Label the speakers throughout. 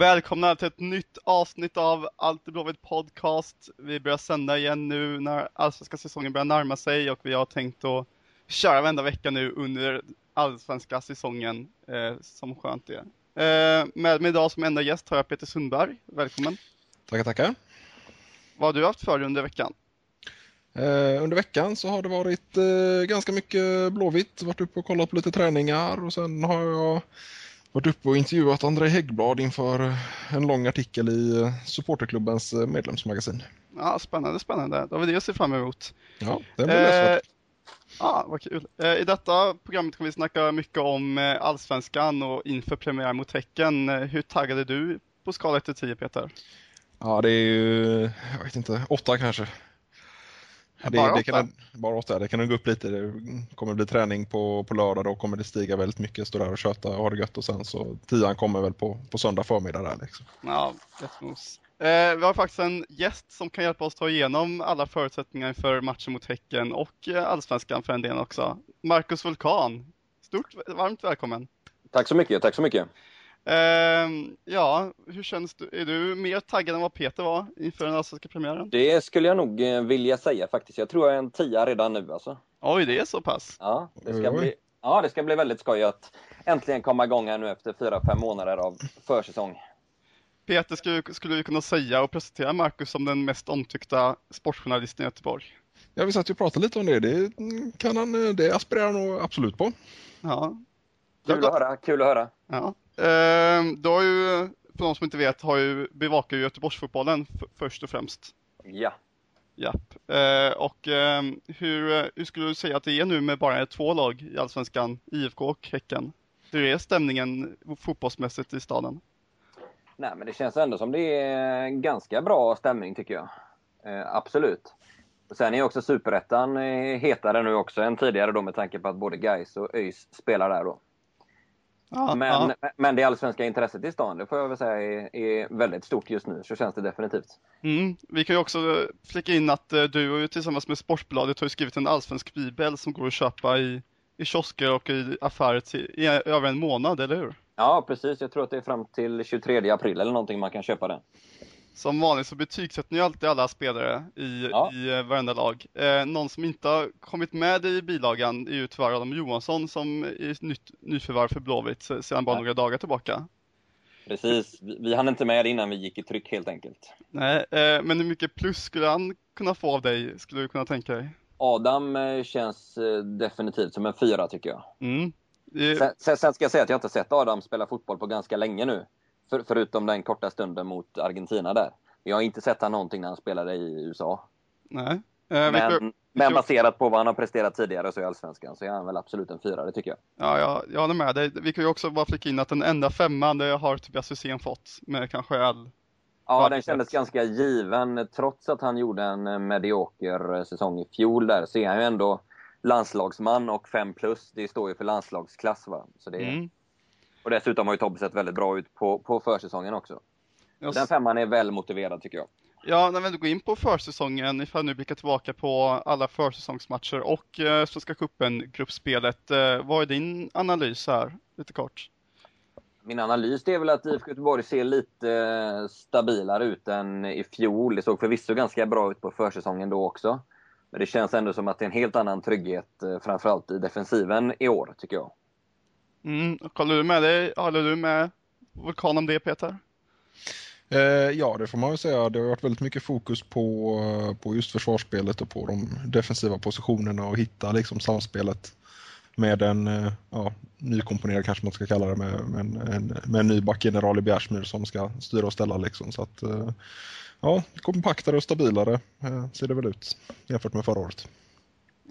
Speaker 1: Välkomna till ett nytt avsnitt av Alltid Blåvitt Podcast. Vi börjar sända igen nu när allsvenska säsongen börjar närma sig och vi har tänkt att köra varenda vecka nu under allsvenska säsongen, eh, som skönt det är. Eh, med mig idag som enda gäst har jag Peter Sundberg. Välkommen!
Speaker 2: Tackar, tackar!
Speaker 1: Vad har du haft för dig under veckan?
Speaker 2: Eh, under veckan så har det varit eh, ganska mycket Blåvitt, varit uppe och kollat på lite träningar och sen har jag varit uppe och intervjuat André Häggblad inför en lång artikel i eh, supporterklubbens eh, medlemsmagasin.
Speaker 1: Ja, spännande, spännande. Då har vi det att se fram emot.
Speaker 2: Ja, det blir läsvärt.
Speaker 1: Ja, vad kul. Eh, I detta programmet kommer vi snacka mycket om eh, allsvenskan och inför premiär mot Häcken. Eh, hur taggad är du på skala 1 10 Peter?
Speaker 2: Ja, det är ju, jag vet inte, åtta kanske. Det,
Speaker 1: bara
Speaker 2: det kan, bara åtta, det kan nog gå upp lite. Det kommer bli träning på, på lördag, då kommer det stiga väldigt mycket. Stå där och köta och ha det gött och sen så tian kommer väl på, på söndag förmiddag där liksom.
Speaker 1: Ja, jättemos. Eh, vi har faktiskt en gäst som kan hjälpa oss ta igenom alla förutsättningar för matchen mot Häcken och eh, allsvenskan för en del också. Marcus Vulkan, stort varmt välkommen.
Speaker 3: Tack så mycket, tack så mycket.
Speaker 1: Eh, ja, hur känns du? Är du mer taggad än vad Peter var inför den allsvenska premiären?
Speaker 3: Det skulle jag nog eh, vilja säga faktiskt. Jag tror jag är en tia redan nu alltså.
Speaker 1: Oj, det är så pass.
Speaker 3: Ja, det ska
Speaker 2: oj.
Speaker 3: bli, ja, det ska bli väldigt skoj att äntligen komma igång här nu efter fyra, fem månader av försäsong.
Speaker 1: Peter, skulle, skulle du kunna säga och presentera Marcus som den mest omtyckta sportjournalisten i Göteborg?
Speaker 2: Ja, vi satt ju och pratade lite om det. Det kan han, det aspirerar han nog absolut på.
Speaker 1: Ja.
Speaker 3: Kul att höra, kul att höra.
Speaker 1: Ja. Ehm, du har ju, för de som inte vet, har ju bevakar ju Göteborgsfotbollen först och främst.
Speaker 3: Ja.
Speaker 1: Japp. Ehm, och ehm, hur, hur skulle du säga att det är nu med bara två lag i Allsvenskan, IFK och Häcken? Hur är stämningen fotbollsmässigt i staden?
Speaker 3: Nej, men det känns ändå som det är ganska bra stämning tycker jag. Eh, absolut. Och sen är också Superettan eh, hetare nu också än tidigare då med tanke på att både Gais och ÖIS spelar där då.
Speaker 1: Ja,
Speaker 3: Men,
Speaker 1: ja.
Speaker 3: men det allsvenska intresset i stan, det får jag väl säga är, är väldigt stort just nu. Så känns det definitivt.
Speaker 1: Mm. Vi kan ju också flika in att eh, du ju tillsammans med Sportbladet har ju skrivit en allsvensk bibel som går att köpa i, i kiosker och i affärer till, i över en månad, eller hur?
Speaker 3: Ja, precis. Jag tror att det är fram till 23 april eller någonting man kan köpa den.
Speaker 1: Som vanligt så betygsätter ni alltid alla spelare i,
Speaker 3: Ja.
Speaker 1: i eh, varenda lag. Eh, någon som inte har kommit med i bilagan är ju tyvärr Adam Johansson som är nytt, nyförvärv för Blåvitt se- sedan bara
Speaker 3: Ja.
Speaker 1: några dagar tillbaka.
Speaker 3: Precis. Vi, vi hann inte med det innan vi gick i tryck helt enkelt.
Speaker 1: Nej, eh, men hur mycket plus skulle han kunna få av dig, skulle du kunna tänka dig?
Speaker 3: Adam eh, känns eh, definitivt som en fyra tycker jag.
Speaker 1: Mm. Det-
Speaker 3: Sen, sen, sen ska jag säga att jag inte sett Adam spela fotboll på ganska länge nu. För, förutom den korta stunden mot Argentina där. Jag har inte sett han någonting när han spelade i USA.
Speaker 1: Nej. Eh, vi kan-
Speaker 3: Men, men baserat på vad han har presterat tidigare så i Allsvenskan så är han väl absolut en fyra, det tycker jag.
Speaker 1: Ja, jag, jag håller med dig. Vi kan ju också bara flika in att den enda femman det har Tobias Hysén fått med kanske all...
Speaker 3: Ja, den kändes ganska given. Trots att han gjorde en eh, medioker eh, säsong i fjol där så är han ju ändå landslagsman och 5 plus. Det står ju för landslagsklass va. Så det,
Speaker 1: Mm.
Speaker 3: Och dessutom har ju Tobbe sett väldigt bra ut på, på försäsongen också.
Speaker 1: Jag,
Speaker 3: Den femman är väl motiverad tycker jag.
Speaker 1: ja, när vi ändå går in på försäsongen, ifall nu blickar tillbaka på alla försäsongsmatcher och eh, Svenska cupen-gruppspelet. Eh, vad är din analys här, lite kort?
Speaker 3: Min analys det är väl att IFK Göteborg ser lite eh, stabilare ut än i fjol. Det såg förvisso ganska bra ut på försäsongen då också. Men det känns ändå som att det är en helt annan trygghet, eh, framförallt i defensiven i år, tycker jag.
Speaker 1: Mm. Håller du med dig? Håller du med Vulkan om det, Peter?
Speaker 2: Eh, ja, det får man väl säga. Det har varit väldigt mycket fokus på, eh, på just försvarsspelet och på de defensiva positionerna och hitta liksom samspelet med en eh, ja, nykomponerad kanske man ska kalla det med, med, en, en, med en ny backgeneral i Bjärsmyr som ska styra och ställa liksom. Så att eh, ja, kompaktare och stabilare ser det väl ut jämfört med förra året.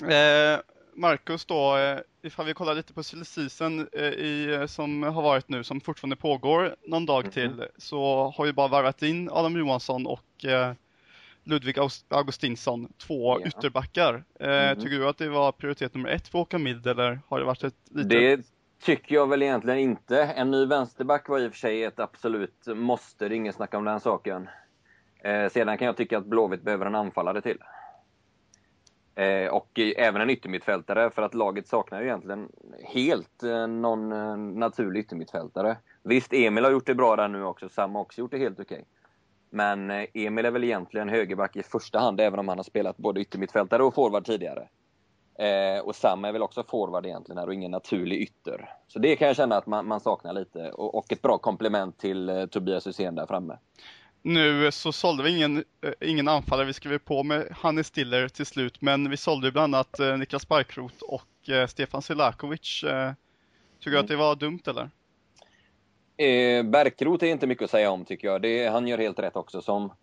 Speaker 1: Eh, Marcus då, eh, ifall vi kollar lite på season eh, i, eh, som har varit nu, som fortfarande pågår någon dag
Speaker 3: Mhm.
Speaker 1: till, så har vi bara varvat in Adam Johansson och Ludvig August- Augustinsson, två
Speaker 3: Ja.
Speaker 1: ytterbackar. Eh,
Speaker 3: Mhm.
Speaker 1: Tycker du att det var prioritet nummer ett för Håkan Mild eller har det varit ett lite...
Speaker 3: Det tycker jag väl egentligen inte. En ny vänsterback var i och för sig ett absolut måste, det är ingen snack om den saken. Eh, sedan kan jag tycka att Blåvitt behöver en anfallare till. Eh, och även en yttermittfältare för att laget saknar ju egentligen helt eh, någon eh, naturlig yttermittfältare. Visst, Emil har gjort det bra där nu också, Sam har också gjort det helt okej. Men eh, Emil är väl egentligen högerback i första hand, även om han har spelat både yttermittfältare och forward tidigare. Eh, och Sam är väl också forward egentligen här och ingen naturlig ytter. Så det kan jag känna att man, man saknar lite. Och, och, ett bra komplement till eh, Tobias Hysén där framme.
Speaker 1: Nu så sålde vi ingen, äh, ingen anfallare, vi skrev på med Hannes Stiller till slut, men vi sålde bland annat äh, Niklas Barkrot och äh, Stefan Selakovic. Tycker du mm. att det var dumt eller?
Speaker 3: Eh, Bärkroth är inte mycket att säga om tycker jag. Det, han gör helt rätt också som,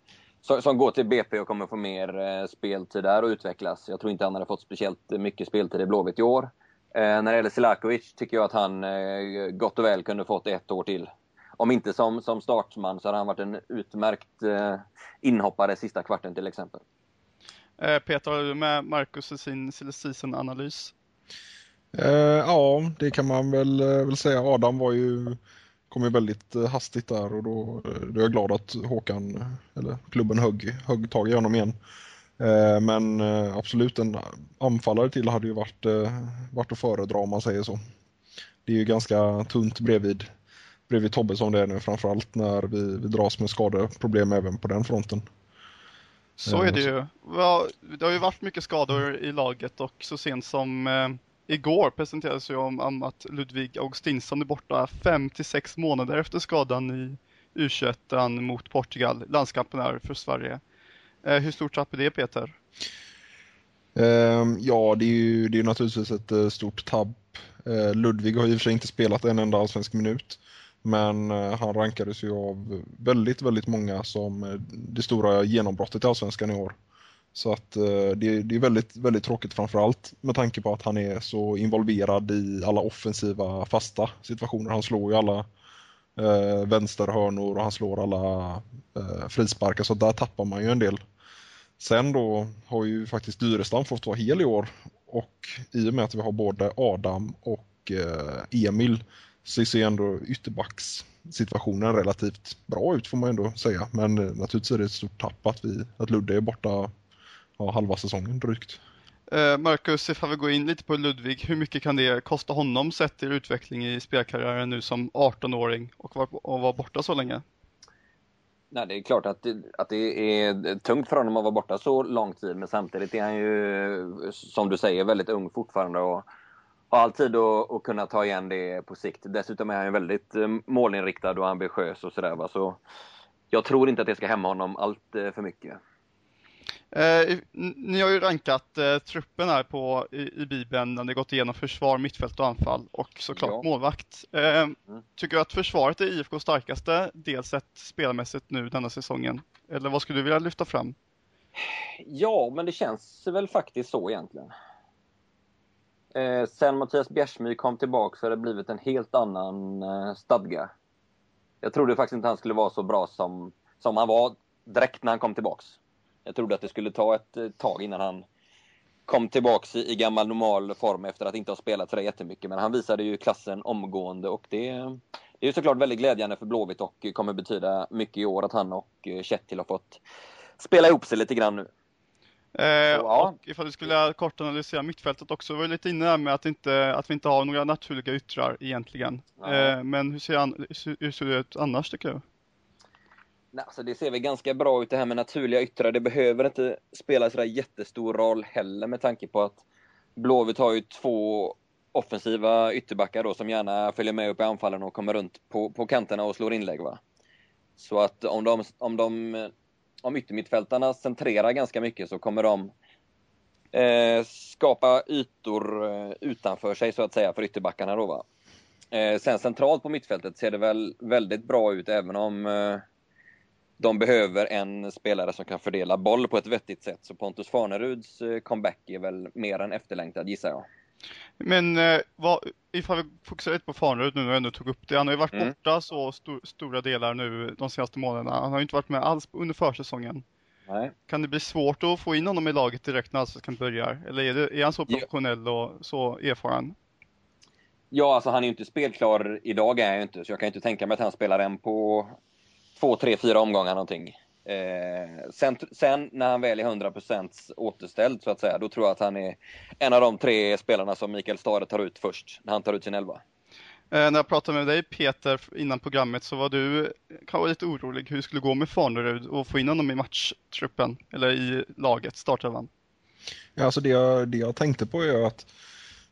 Speaker 3: som, som går till BP och kommer få mer eh, speltid där och utvecklas. Jag tror inte han hade fått speciellt mycket speltid i Blåvitt i år. Eh, när det gäller Selakovic tycker jag att han eh, gott och väl kunde fått ett år till. Om inte som, som startman så hade han varit en utmärkt eh, inhoppare sista kvarten till exempel.
Speaker 1: Eh, Peter, har du med Marcus i sin season-analys?
Speaker 2: Eh, ja, det kan man väl, eh, väl säga. Adam var ju kom ju väldigt eh, hastigt där och då, då är jag glad att Håkan, eller klubben högg, högg tag i honom igen. Eh, men absolut en anfallare till hade ju varit, varit att föredra om man säger så. Det är ju ganska tunt bredvid, bredvid Tobbe som det är nu framförallt när vi, vi dras med skadeproblem även på den fronten.
Speaker 1: Så är det ju. Det har ju varit mycket skador i laget och så sent som Igår presenterades ju om, att Ludvig Augustinsson är borta 5 till 6 månader efter skadan i U21 mot Portugal. Landskampen är för Sverige. Eh, hur stort tapp är det Peter?
Speaker 2: Um, ja, det är ju det är naturligtvis ett stort. Uh, Ludvig har i och för sig inte spelat en enda allsvensk minut. Men eh, han rankades ju av väldigt, väldigt många som eh, det stora genombrottet i allsvenskan i år. Så att eh, det, det, är väldigt, väldigt tråkigt framförallt med tanke på att han är så involverad i alla offensiva fasta situationer. Han slår ju alla eh, vänsterhörnor och han slår alla eh, frisparkar så där tappar man ju en del. Sen då har ju faktiskt Dyrestam fått vara hel i år och i och med att vi har både Adam och Emil så ser ändå ytterbacks-situationen relativt bra ut får man ändå säga. Men eh, naturligtvis är det ett stort tapp att, vi, att Ludde är borta ja, halva säsongen drygt.
Speaker 1: Eh, Marcus, ifall vi går in lite på Ludvig, hur mycket kan det kosta honom sett till utveckling i spelkarriären nu som 18-åring och vara var borta så länge?
Speaker 3: Nej, det är klart att det, att det är tungt för honom att vara borta så lång tid, men samtidigt är han ju, som du säger, väldigt ung fortfarande och har all tid att, att kunna ta igen det på sikt. Dessutom är han ju väldigt eh, målinriktad och ambitiös och sådär. Så jag tror inte att det ska hämma honom allt eh, för mycket.
Speaker 1: Eh, ni har ju rankat eh, truppen här på, i, i Bibeln när ni gått igenom försvar, mittfält och anfall och såklart ja. målvakt. Eh, mm. Tycker du att försvaret är IFKs starkaste del sett spelmässigt nu denna säsongen? Eller vad skulle du vilja lyfta fram?
Speaker 3: Ja, men det känns väl faktiskt så egentligen. Eh, sen Mattias Bjärsmyr kom tillbaka så har det blivit en helt annan eh, stadga. Jag trodde faktiskt inte han skulle vara så bra som, som han var direkt när han kom tillbaks. Jag trodde att det skulle ta ett eh, tag innan han kom tillbaks i, i gammal normal form efter att inte ha spelat sådär jättemycket. Men han visade ju klassen omgående och det, det är såklart väldigt glädjande för Blåvitt och kommer betyda mycket i år att han och eh, Kjetil har fått spela ihop sig lite grann nu.
Speaker 1: Eh, ja. Och ifall du skulle kort analysera mittfältet också, var lite inne där med att, inte, att vi inte har några naturliga yttrar egentligen. Eh, men hur ser, hur ser det ut annars tycker du?
Speaker 3: Alltså det ser väl ganska bra ut det här med naturliga yttrar. Det behöver inte spela sådär jättestor roll heller med tanke på att Blåvitt har ju två offensiva ytterbackar då som gärna följer med upp i anfallen och kommer runt på, på kanterna och slår inlägg. Va? Så att om de, om de om yttermittfältarna centrerar ganska mycket så kommer de eh, skapa ytor eh, utanför sig så att säga för ytterbackarna då va. Eh, sen centralt på mittfältet ser det väl väldigt bra ut även om eh, de behöver en spelare som kan fördela boll på ett vettigt sätt. Så Pontus Farneruds eh, comeback är väl mer än efterlängtad gissar jag.
Speaker 1: Men eh, vad, ifall vi fokuserar lite på Farnerud nu när jag ändå tog upp det. Han har ju varit mm. borta så sto stora delar nu de senaste månaderna. Han har ju inte varit med alls under försäsongen. Nej. Kan det bli svårt att få in honom i laget direkt när allsvenskan börjar? Eller är, det, är han så professionell och så erfaren?
Speaker 3: Ja, alltså han är ju inte spelklar idag är han ju inte. Så jag kan inte tänka mig att han spelar en på två, tre, fyra omgångar någonting. Eh, sen, sen, när han väl är 100% återställd så att säga, då tror jag att han är en av de tre spelarna som Mikael Stare tar ut först, när han tar ut sin elva.
Speaker 1: Eh, när jag pratade med dig Peter innan programmet så var du kanske lite orolig hur det skulle gå med Farnerud och få in honom i matchtruppen, eller i laget, startelvan.
Speaker 2: Ja, alltså det jag, det jag tänkte på är att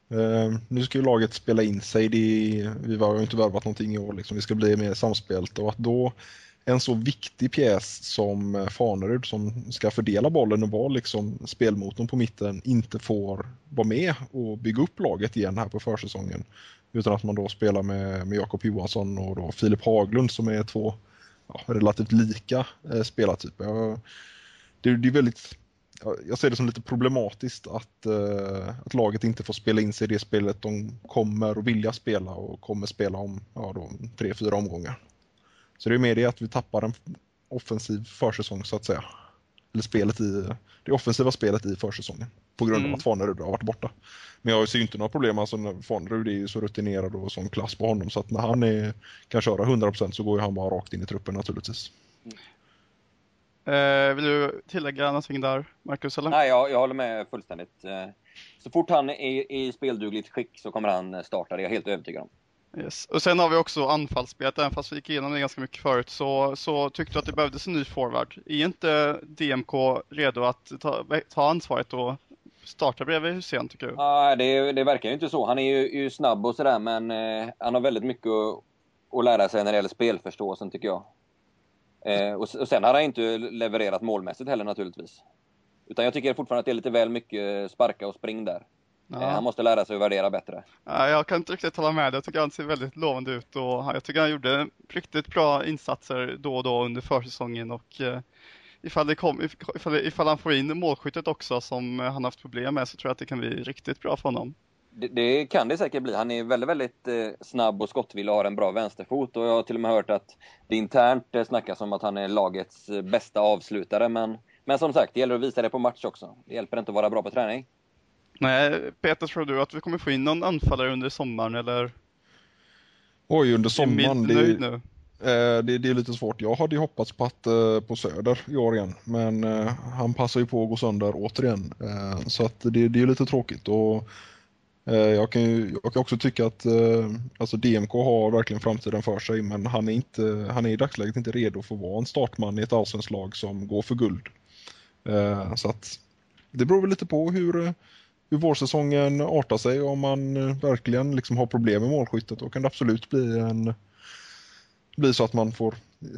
Speaker 2: eh, nu ska ju laget spela in sig. Det, vi har ju inte värvat någonting i år, liksom. vi ska bli mer samspelt och att då en så viktig pjäs som eh, Fanerud som ska fördela bollen och vara liksom spelmotorn på mitten inte får vara med och bygga upp laget igen här på försäsongen. Utan att man då spelar med, med Jakob Johansson och då Filip Haglund som är två ja, relativt lika eh, spelartyper. Jag, det, det är väldigt jag ser det som lite problematiskt att, eh, att laget inte får spela in sig i det spelet de kommer och vilja spela och kommer spela om ja, då, tre, fyra omgångar. Så det är mer det att vi tappar en offensiv försäsong så att säga. Eller spelet i, det offensiva spelet i försäsongen. På grund mm. av att Fanerud har varit borta. Men jag ser ju inte några problem, alltså Fanerud är ju så rutinerad och sån klass på honom så att när han är, kan köra 100% så går ju han bara rakt in i truppen naturligtvis. Mm.
Speaker 1: Eh, vill du tillägga någonting där, Marcus? Eller?
Speaker 3: Nej, jag, jag håller med fullständigt. Eh, så fort han är i speldugligt skick så kommer han starta, det är jag helt övertygad om.
Speaker 1: Yes. Och sen har vi också anfallsspelet, även fast vi gick igenom det ganska mycket förut, så, så tyckte du att det behövdes en ny forward. Är inte DMK redo att ta, ta ansvaret och starta bredvid Hussein, tycker du?
Speaker 3: Ja, det, det verkar ju inte så. Han är ju, ju snabb och sådär, men eh, han har väldigt mycket att, att lära sig när det gäller spelförståelsen, tycker jag. Eh, och, och sen har han inte levererat målmässigt heller naturligtvis. Utan jag tycker fortfarande att det är lite väl mycket sparka och spring där. Ja. Eh, han måste lära sig att värdera bättre.
Speaker 1: Ja, jag kan inte riktigt hålla med. Jag tycker han ser väldigt lovande ut och jag tycker han gjorde riktigt bra insatser då och då under försäsongen och eh, ifall, det kom, ifall, ifall han får in målskyttet också som han haft problem med så tror jag att det kan bli riktigt bra för honom.
Speaker 3: Det, det kan det säkert bli. Han är väldigt, väldigt eh, snabb och skottvillig och har en bra vänsterfot och jag har till och med hört att det internt snackas om att han är lagets bästa avslutare men, men som sagt, det gäller att visa det på match också. Det hjälper inte att vara bra på träning.
Speaker 1: Nej, Peter, tror du att vi kommer få in någon anfallare under sommaren eller?
Speaker 2: Oj, under sommaren. Det är, nu? Eh, det, det, är lite svårt. Jag hade ju hoppats på, att, eh, på Söder i år igen, men eh, han passar ju på att gå sönder återigen. Eh, så att det, det är lite tråkigt. Och, eh, jag, kan ju, jag kan också tycka att eh, alltså DMK har verkligen framtiden för sig, men han är, inte, han är i dagsläget inte redo för att vara en startman i ett allsvenskt lag som går för guld. så att det beror väl lite på hur hur vårsäsongen artar sig och om man eh, verkligen liksom har problem med målskyttet då kan det absolut bli en bli så att man får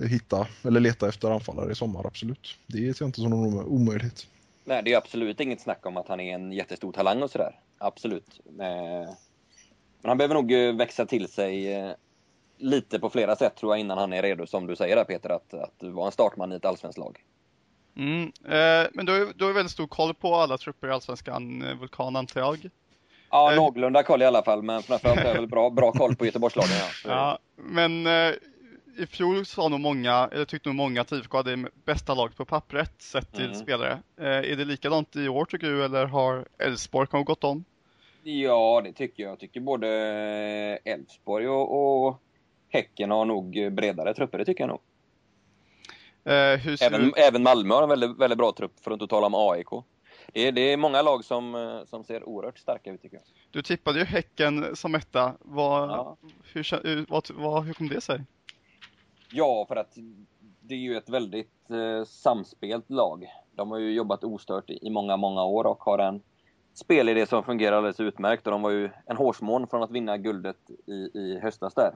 Speaker 2: hitta eller leta efter anfallare i sommar, absolut. Det ser jag inte som någon omöjlighet.
Speaker 3: Nej, det är absolut inget snack om att han är en jättestor talang och sådär. Absolut. Eh, men han behöver nog eh, växa till sig lite på flera sätt tror jag innan han är redo, som du säger där Peter, att, att vara en startman i ett allsvenskt lag.
Speaker 1: Mm, eh, men du har, du har väldigt stor koll på alla trupper i Allsvenskan, eh, Vulkan antar jag?
Speaker 3: Ja, eh. någorlunda koll i alla fall, men framförallt har jag väl bra, bra koll på Göteborgslagen. Ja,
Speaker 1: ja men eh, i fjol sa nog många, eller tyckte nog många att IFK hade det bästa laget på pappret sett till mm. spelare. Eh, är det likadant i år tycker du, eller har Elfsborg kanske gått om?
Speaker 3: Ja, det tycker jag. Jag tycker både Elfsborg och, och Häcken har nog bredare trupper, det tycker jag nog. Eh, även, även Malmö har en väldigt, väldigt bra trupp, för att inte tala om AIK. Det är, det är många lag som, eh, som ser oerhört starka ut tycker jag.
Speaker 1: Du tippade ju Häcken som etta. Vad, ja. hur, vad, vad, hur kom det sig?
Speaker 3: Ja, för att det är ju ett väldigt eh, samspelt lag. De har ju jobbat ostört i, i många, många år och har en spelidé som fungerar alldeles utmärkt. Och de var ju en hårsmån från att vinna guldet i, i höstas där.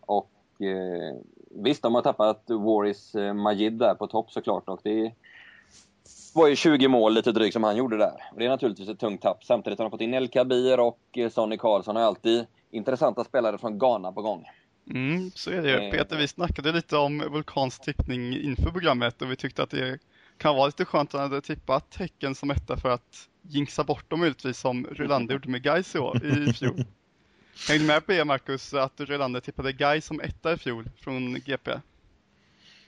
Speaker 3: Och eh, visst, de har tappat Waris eh, Majid där på topp såklart. Och det var ju 20 mål lite drygt som han gjorde där. Och det är naturligtvis ett tungt tapp. Samtidigt har de fått in El Kabir och eh, Sonny Karlsson har alltid intressanta spelare från Ghana på gång.
Speaker 1: Mm, så är det ju. Eh, Peter, vi snackade lite om Vulkans tippning inför programmet och vi tyckte att det kan vara lite skönt att han hade tippat tecken som etta för att jinxa bort dem möjligtvis som Rylander gjorde med Gais i fjol. Hängde med på er Marcus att du redan tippade Guy som etta i fjol från GP?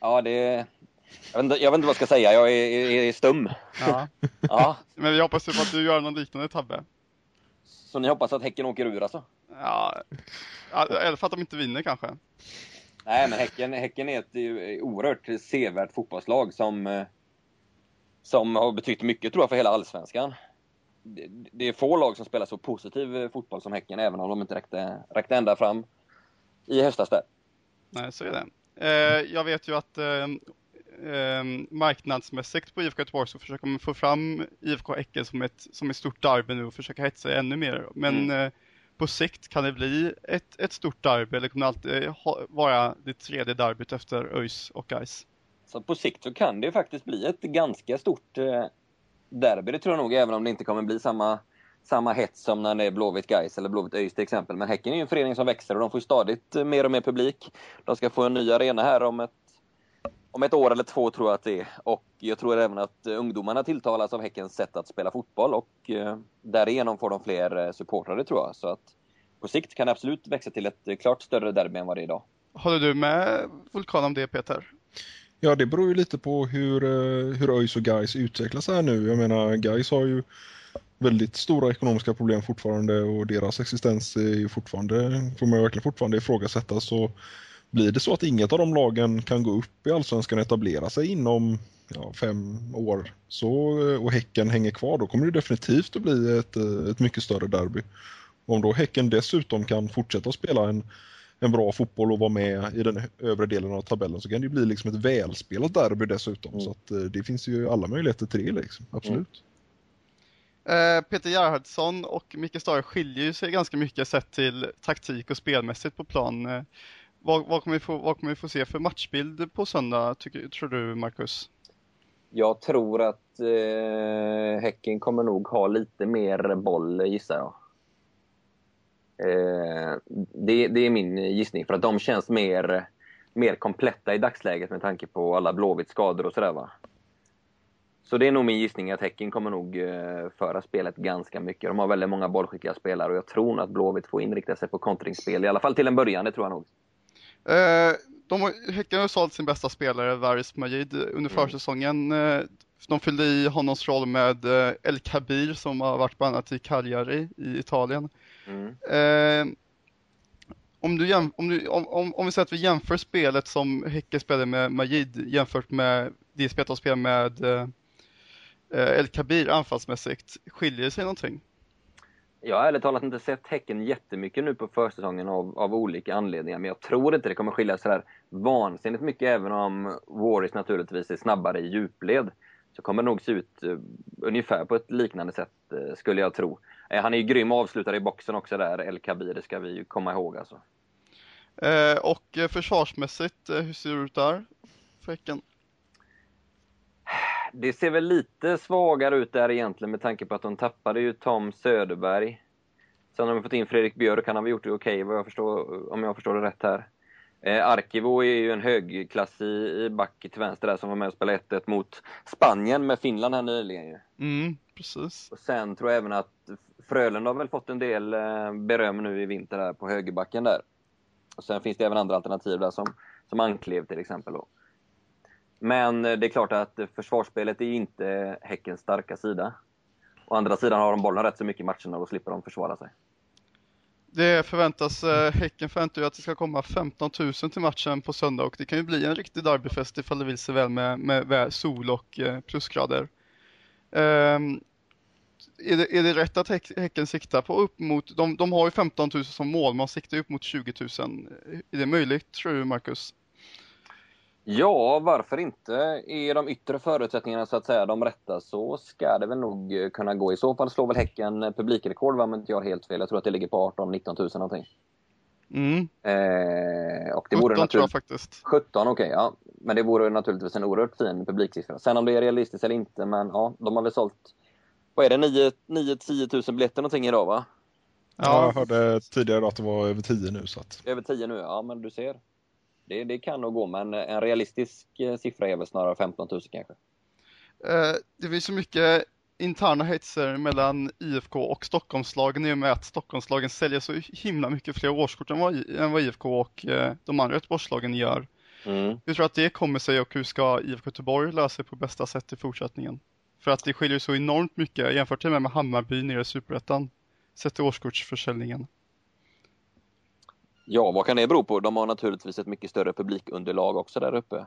Speaker 3: Ja, det... Jag vet, inte, jag vet inte vad jag ska säga, jag är, är, är stum.
Speaker 1: Ja. ja. Men vi hoppas på att du gör någon liknande tabbe.
Speaker 3: Så ni hoppas att Häcken åker ur alltså?
Speaker 1: Ja, eller för att de inte vinner kanske.
Speaker 3: Nej, men Häcken, häcken är ett eh, oerhört sevärt fotbollslag som, eh, som har betytt mycket tror jag för hela Allsvenskan. Det, det är få lag som spelar så positiv fotboll som Häcken, även om de inte räckte, räckte ända fram i höstas där.
Speaker 1: Nej, så är det. Eh, jag vet ju att eh, eh, marknadsmässigt på IFK Göteborg så försöker man få fram IFK Häcken som ett, som ett stort derby nu och försöka hetsa ännu mer. Men mm. eh, på sikt kan det bli ett, ett stort derby eller kommer det alltid ha, vara det tredje derbyt efter ÖIS och Gais?
Speaker 3: Så på sikt så kan det faktiskt bli ett ganska stort eh, derby, det tror jag nog, även om det inte kommer bli samma samma hets som när det är Blåvitt Gais eller Blåvitt ÖIS till exempel. Men Häcken är ju en förening som växer och de får stadigt eh, mer och mer publik. De ska få en ny arena här om ett, om ett år eller två tror jag att det är. Och jag tror även att eh, ungdomarna tilltalas av Häckens sätt att spela fotboll och eh, därigenom får de fler supportrar tror jag. Så att på sikt kan det absolut växa till ett klart större derby än vad det är idag.
Speaker 1: Håller du med Vulkan om det Peter?
Speaker 2: Ja, det beror ju lite på hur, eh, hur ÖIS och Gais utvecklas här nu. Jag menar, Gais har ju väldigt stora ekonomiska problem fortfarande och deras existens är ju fortfarande, får man verkligen fortfarande ifrågasätta. Så blir det så att inget av de lagen kan gå upp i Allsvenskan och etablera sig inom ja, fem år så, eh, och Häcken hänger kvar, då kommer det definitivt att bli ett, eh, ett mycket större derby. Om då Häcken dessutom kan fortsätta spela en, en bra fotboll och vara med i den övre delen av tabellen så kan det bli liksom ett välspelat derby dessutom. Mm. Så att, eh, det finns ju alla möjligheter till det, liksom. absolut. Mm.
Speaker 1: Eh, Peter Gerhardsson och Micke Stare skiljer sig ganska mycket sett till taktik och spelmässigt på plan. Eh, vad, vad, kommer vi få, vad kommer vi få se för matchbild på söndag, tycker, tror du Marcus?
Speaker 3: Jag tror att eh, Häcken kommer nog ha lite mer boll, gissar jag. Eh, det, det, är min gissning, för att de känns mer, mer kompletta i dagsläget med tanke på alla Blåvitt skador och sådär va. Så det är nog min gissning att Häcken kommer nog eh, föra spelet ganska mycket. De har väldigt många bollskickliga spelare och jag tror nog att Blåvitt får inrikta sig på kontringsspel. I alla fall till en början, det tror jag nog.
Speaker 1: Eh, de har, häcken har sålt sin bästa spelare, Varis Majid, under mm. försäsongen. Eh, de fyllde i honoms roll med El Kabir som har varit bland annat i Cagliari i Italien. Mm. Eh, om, du jäm, om, du, om, om, om, vi säger att vi jämför spelet som Häcken spelade med Majid jämfört med det spelet de spelar med eh, El Kabir anfallsmässigt, skiljer sig någonting?
Speaker 3: Jag har ärligt talat inte sett Häcken jättemycket nu på försäsongen av, av olika anledningar, men jag tror inte det kommer skilja sig där vansinnigt mycket, även om Warriors naturligtvis är snabbare i djupled. Så kommer det nog se ut uh, ungefär på ett liknande sätt, uh, skulle jag tro. Uh, han är ju grym avslutare i boxen också där, El Kabir, det ska vi ju komma ihåg alltså.
Speaker 1: och försvarsmässigt, hur ser det ut där för Häcken?
Speaker 3: det ser väl lite svagare ut där egentligen med tanke på att de tappade ju Tom Söderberg. Sen har de fått in Fredrik Björk, han har väl gjort det okej okay, jag förstår, om jag förstår det rätt här. Eh, Arkivo är ju en högklassig back till vänster där som var med och spelade 1 mot Spanien med Finland här nyligen ju.
Speaker 1: Mm, precis.
Speaker 3: Och sen tror jag även att Frölunda har väl fått en del eh, beröm nu i vinter där på högerbacken där. Och sen finns det även andra alternativ där som, som Anklev till exempel då. Men eh, det är klart att försvarsspelet är inte Häckens starka sida. Å andra sidan har de bollen rätt så mycket i matcherna och då slipper de försvara sig.
Speaker 1: Det förväntas, eh, Häcken förväntar ju att det ska komma 15 000 till matchen på söndag och det kan ju bli en riktig derbyfest ifall det vill sig väl med, med, sol och eh, plusgrader. Um, är, det, är det rätt att Häcken siktar på upp mot, de, de har ju 15 000 som mål, man siktar upp mot 20 000. Är det möjligt tror du Marcus?
Speaker 3: Ja, varför inte? Är de yttre förutsättningarna så att säga de rätta så ska det väl nog kunna gå. I så fall slår väl Häcken publikrekord om inte jag har helt fel. Jag tror att det ligger på 18-19 000 någonting.
Speaker 1: Mm.
Speaker 3: Eh, och det
Speaker 1: 17
Speaker 3: vore
Speaker 1: tror jag faktiskt.
Speaker 3: 17, okej. Okay, ja. Men det vore naturligtvis en oerhört fin publiksiffra. Sen om det är realistiskt eller inte, men ja, de har väl sålt, vad är det, 9-10 000 biljetter någonting idag va?
Speaker 2: Ja, jag hörde tidigare att det var över 10 nu. Så att...
Speaker 3: Över 10 nu, ja men du ser. Det, det kan nog gå, men en realistisk eh, siffra är väl snarare 15 000 kanske.
Speaker 1: Eh, det finns så mycket interna hetser mellan IFK och Stockholmslagen i och med att Stockholmslagen säljer så himla mycket fler årskort än vad, än vad IFK och eh, de andra Göteborgslagen gör. Mm. Hur tror du att det kommer sig och hur ska IFK Göteborg lösa det på bästa sätt i fortsättningen? För att det skiljer så enormt mycket jämfört med, med Hammarby nere i Superettan. Sett till årskortsförsäljningen.
Speaker 3: Ja, vad kan det bero på? De har naturligtvis ett mycket större publikunderlag också där uppe.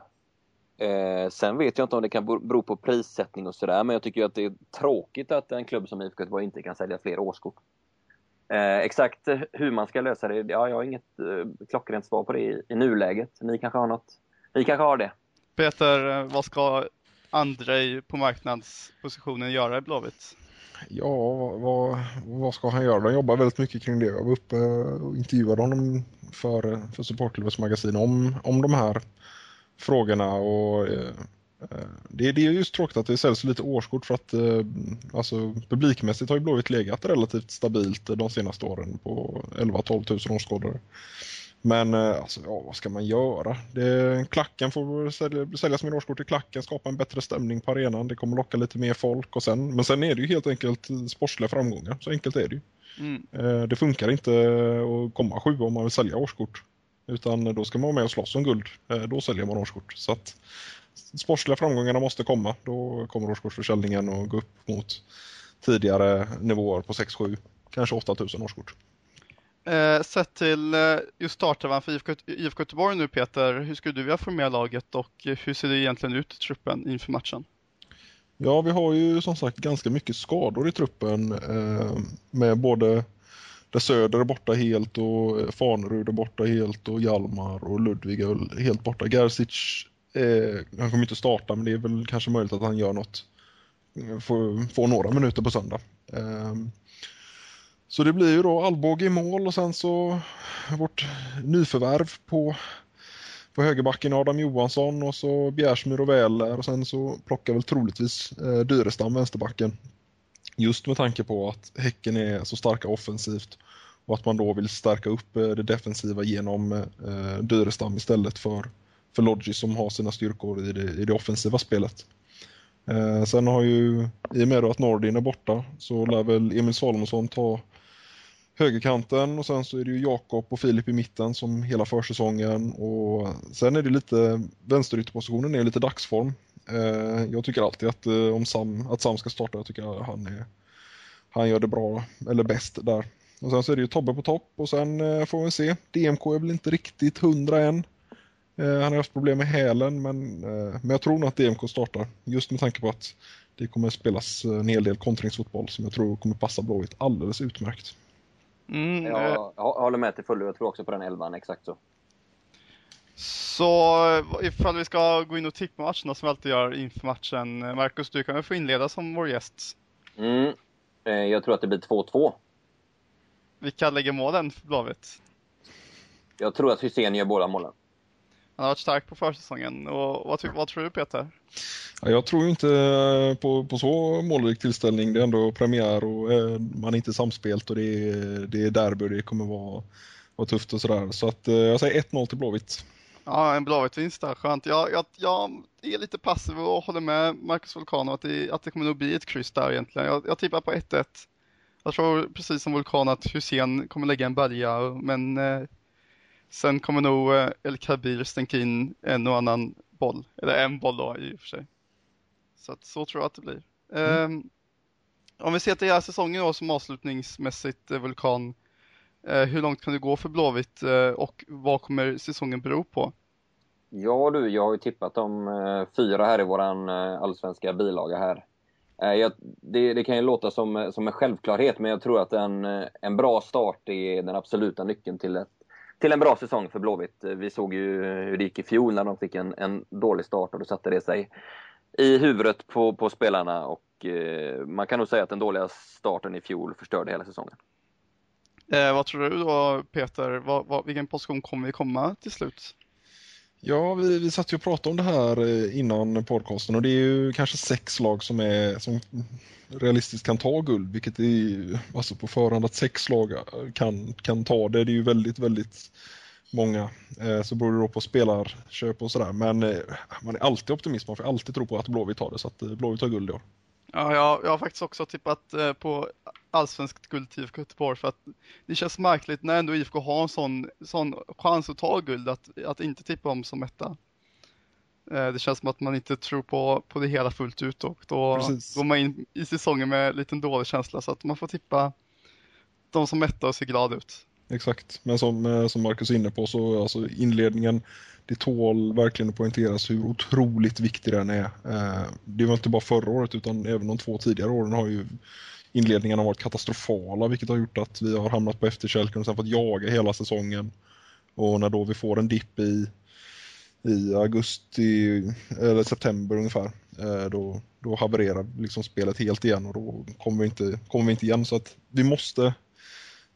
Speaker 3: Eh, sen vet jag inte om det kan bero på prissättning och sådär, men jag tycker att det är tråkigt att en klubb som IFK Göteborg inte kan sälja fler årskort. Eh, exakt hur man ska lösa det, ja, jag har inget eh, klockrent svar på det i, i nuläget. Ni kanske har något? Ni kanske har det?
Speaker 1: Peter, eh, vad ska Andrej på marknadspositionen göra i Blåvitt?
Speaker 2: Ja, vad, vad ska han göra? De jobbar väldigt mycket kring det. Jag var uppe och intervjuade honom för, för Supportlivets magasin om, om de här frågorna och eh, eh, det, det är just tråkigt att det säljs lite årskort för att eh, alltså, publikmässigt har ju Blåvitt legat relativt stabilt de senaste åren på 11-12 000 åskådare. Men eh, alltså, ja, vad ska man göra? Det, klacken får sälja, säljas mer årskort i klacken, skapa en bättre stämning på arenan. Det kommer locka lite mer folk. Och sen, men sen är det ju helt enkelt sportsliga framgångar. Så enkelt är det ju. Mm. Eh, det funkar inte att komma sju om man vill sälja årskort. Utan då ska man vara med och slåss om guld. Eh, då säljer man årskort. Så att sportsliga framgångarna måste komma. Då kommer årskortsförsäljningen att gå upp mot tidigare nivåer på 6-7, kanske 8000 årskort.
Speaker 1: Eh, sett till eh, just startelvan för IFK, IFK Göteborg nu Peter, hur skulle du vilja formera laget och hur ser det egentligen ut i truppen inför matchen?
Speaker 2: Ja, vi har ju som sagt ganska mycket skador i truppen eh, med både där Söder är borta helt och eh, Fanerud är borta helt och Jalmar och Ludvig är helt borta. Gerzic, eh, han kommer inte starta men det är väl kanske möjligt att han gör något, eh, får, får några minuter på söndag. Eh, så det blir ju då Alvbåge i mål och sen så vårt nyförvärv på, på högerbacken Adam Johansson och så Bjärsmyr och Väler och sen så plockar väl troligtvis eh, Dyrestam vänsterbacken. Just med tanke på att Häcken är så starka offensivt och att man då vill stärka upp eh, det defensiva genom eh, Dyrestam istället för, för Lodgy som har sina styrkor i det, i det offensiva spelet. Eh, sen har ju, i och med att Nordin är borta, så lär väl Emil Salomonsson ta högerkanten och sen så är det ju Jakob och Filip i mitten som hela försäsongen och sen är det lite, vänsterytterpositionen är lite dagsform. Eh, jag tycker alltid att, eh, om Sam, att Sam ska starta, jag tycker han, är, han gör det bra, eller bäst där. Och sen så är det ju Tobbe på topp och sen eh, får vi se. DMK är väl inte riktigt hundra än. Han har haft problem med hälen men, men jag tror nog att DMK startar just med tanke på att det kommer spelas en hel del kontringsfotboll som jag tror kommer passa Blåvitt alldeles utmärkt.
Speaker 3: Mm, jag, jag håller med till fullo. Jag tror också på den elvan, exakt så.
Speaker 1: Så ifall vi ska gå in och tippa matcherna som vi alltid gör inför matchen. Marcus, du kan väl få inleda som vår gäst?
Speaker 3: Mm, eh, jag tror att det blir 2-2.
Speaker 1: Vilka lägger målen för Blåvitt?
Speaker 3: Jag tror att Hussein gör båda målen.
Speaker 1: Han har varit stark på försäsongen. Och vad, vad tror du Peter?
Speaker 2: Ja, jag tror inte på, på så målrik tillställning. Det är ändå premiär och eh, man är inte samspelt och det är, det är derby det kommer vara, vara tufft och sådär. Så att, eh, jag säger 1-0 till Blåvitt.
Speaker 1: Ja, en Blåvitt-vinst där, skönt. Jag, jag, jag är lite passiv och håller med Marcus Vulcano att det, att det kommer nog bli ett kryss där egentligen. Jag, jag tippar på 1-1. Jag tror precis som Vulkan att Hussein kommer lägga en bärga, men eh, sen kommer nog eh, El Kabir stänka in en och annan boll. Eller en boll då i och för sig. Så att så tror jag att det blir. Mm. Um, om vi ser till hela säsongen då som avslutningsmässigt eh, Vulkan. Eh, hur långt kan du gå för Blåvitt eh, och vad kommer säsongen bero på?
Speaker 3: Ja du, jag har ju tippat om eh, fyra här i våran eh, allsvenska bilaga här. Eh, jag, det, det, kan ju låta som, som en självklarhet, men jag tror att en, en bra start är den absoluta nyckeln till, ett, till en bra säsong för Blåvitt. Vi såg ju hur det gick i fjol när de fick en, en dålig start och då satte det sig i huvudet på, på spelarna och eh, man kan nog säga att den dåliga starten i fjol förstörde hela säsongen.
Speaker 1: Eh, vad tror du då Peter? Vad, vad, vilken position kommer vi komma till slut?
Speaker 2: Ja, vi, vi satt ju och pratade om det här eh, innan podcasten och det är ju kanske sex lag som, är, som realistiskt kan ta guld, vilket är alltså på förhand att sex lag eh, kan, kan ta det. Det är ju väldigt, väldigt många. Eh, så beror det då på spelarköp och sådär. Men man är alltid optimist, man får alltid tro på att Blåvitt tar det. Så att Blåvitt tar guld i år.
Speaker 1: Ja, jag, jag har faktiskt också tippat på allsvenskt guld till IFK Göteborg för att det känns märkligt när ändå IFK har en sån, sån chans att ta guld att, att inte tippa om som etta. Det känns som att man inte tror på, på det hela fullt ut och då Precis. går man in i säsongen med en liten dålig känsla så att man får tippa de som etta och ser glad ut.
Speaker 2: exakt. Men som, eh, som Marcus är inne på så alltså inledningen, det tål verkligen att poängteras hur otroligt viktig den är. Eh, det var inte bara förra året utan även de två tidigare åren har ju inledningarna varit katastrofala vilket har gjort att vi har hamnat på efterkälken och sen fått jaga hela säsongen. Och när då vi får en dipp i, i augusti eller september ungefär eh, då, då havererar liksom spelet helt igen och då kommer vi inte, kommer vi inte igen. Så att vi måste,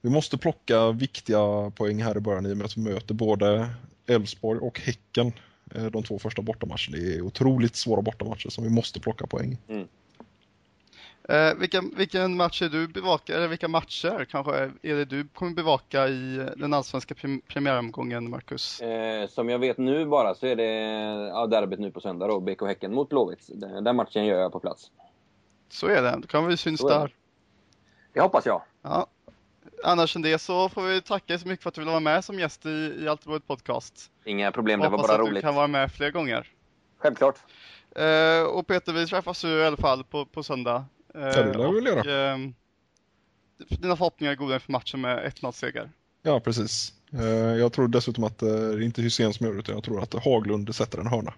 Speaker 2: vi måste plocka viktiga poäng här i början i och med att vi möter både Elfsborg och Häcken eh, de två första bortamatcherna. Det är otroligt svåra bortamatcher som vi måste plocka poäng.
Speaker 3: Mm.
Speaker 1: Eh, vilken, vilken match är du bevakar, eller vilka matcher kanske är det du kommer bevaka i den allsvenska prem premiäromgången, Marcus?
Speaker 3: Eh, som jag vet nu bara så är det ja, derbyt nu på söndag då, BK Häcken mot Blåvitt. Den, den matchen gör jag på plats.
Speaker 1: Så är det, då kan vi syns där.
Speaker 3: Det hoppas jag.
Speaker 1: Ja. Annars än det så får vi tacka så mycket för att du vill vara med som gäst i, i Roligt Podcast.
Speaker 3: Inga problem, det var
Speaker 1: Hoppas
Speaker 3: bara
Speaker 1: att du
Speaker 3: roligt.
Speaker 1: kan vara med fler gånger.
Speaker 3: Självklart.
Speaker 1: Eh, och Peter, vi träffas ju i alla fall på, på söndag.
Speaker 2: Ja, det lär vi väl
Speaker 1: och,
Speaker 2: göra.
Speaker 1: eh, dina förhoppningar är goda inför matchen med 1-0-seger.
Speaker 2: Ja, precis. Eh, Jag tror dessutom att eh, det är inte Hysén som gör det utan jag tror att Haglund sätter en hörna.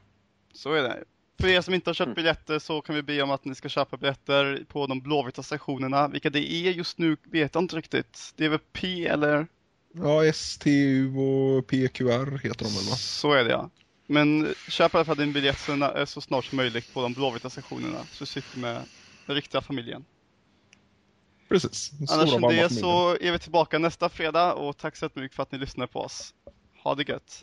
Speaker 1: Så är det. För er som inte har köpt
Speaker 3: Mm.
Speaker 1: biljetter så kan vi be om att ni ska köpa biljetter på de blåvita stationerna. Vilka det är just nu vet jag inte riktigt. Det är väl P eller?
Speaker 2: Ja, STU och PQR heter de väl va?
Speaker 1: Så är det ja. Men köp i alla fall din biljett så, na- så snart som möjligt på de blåvita stationerna. Så sitter med den riktiga familjen.
Speaker 2: Precis.
Speaker 1: Annars än det
Speaker 2: familjen.
Speaker 1: så är vi tillbaka nästa fredag och tack så mycket för att ni lyssnar på oss. Ha det gött!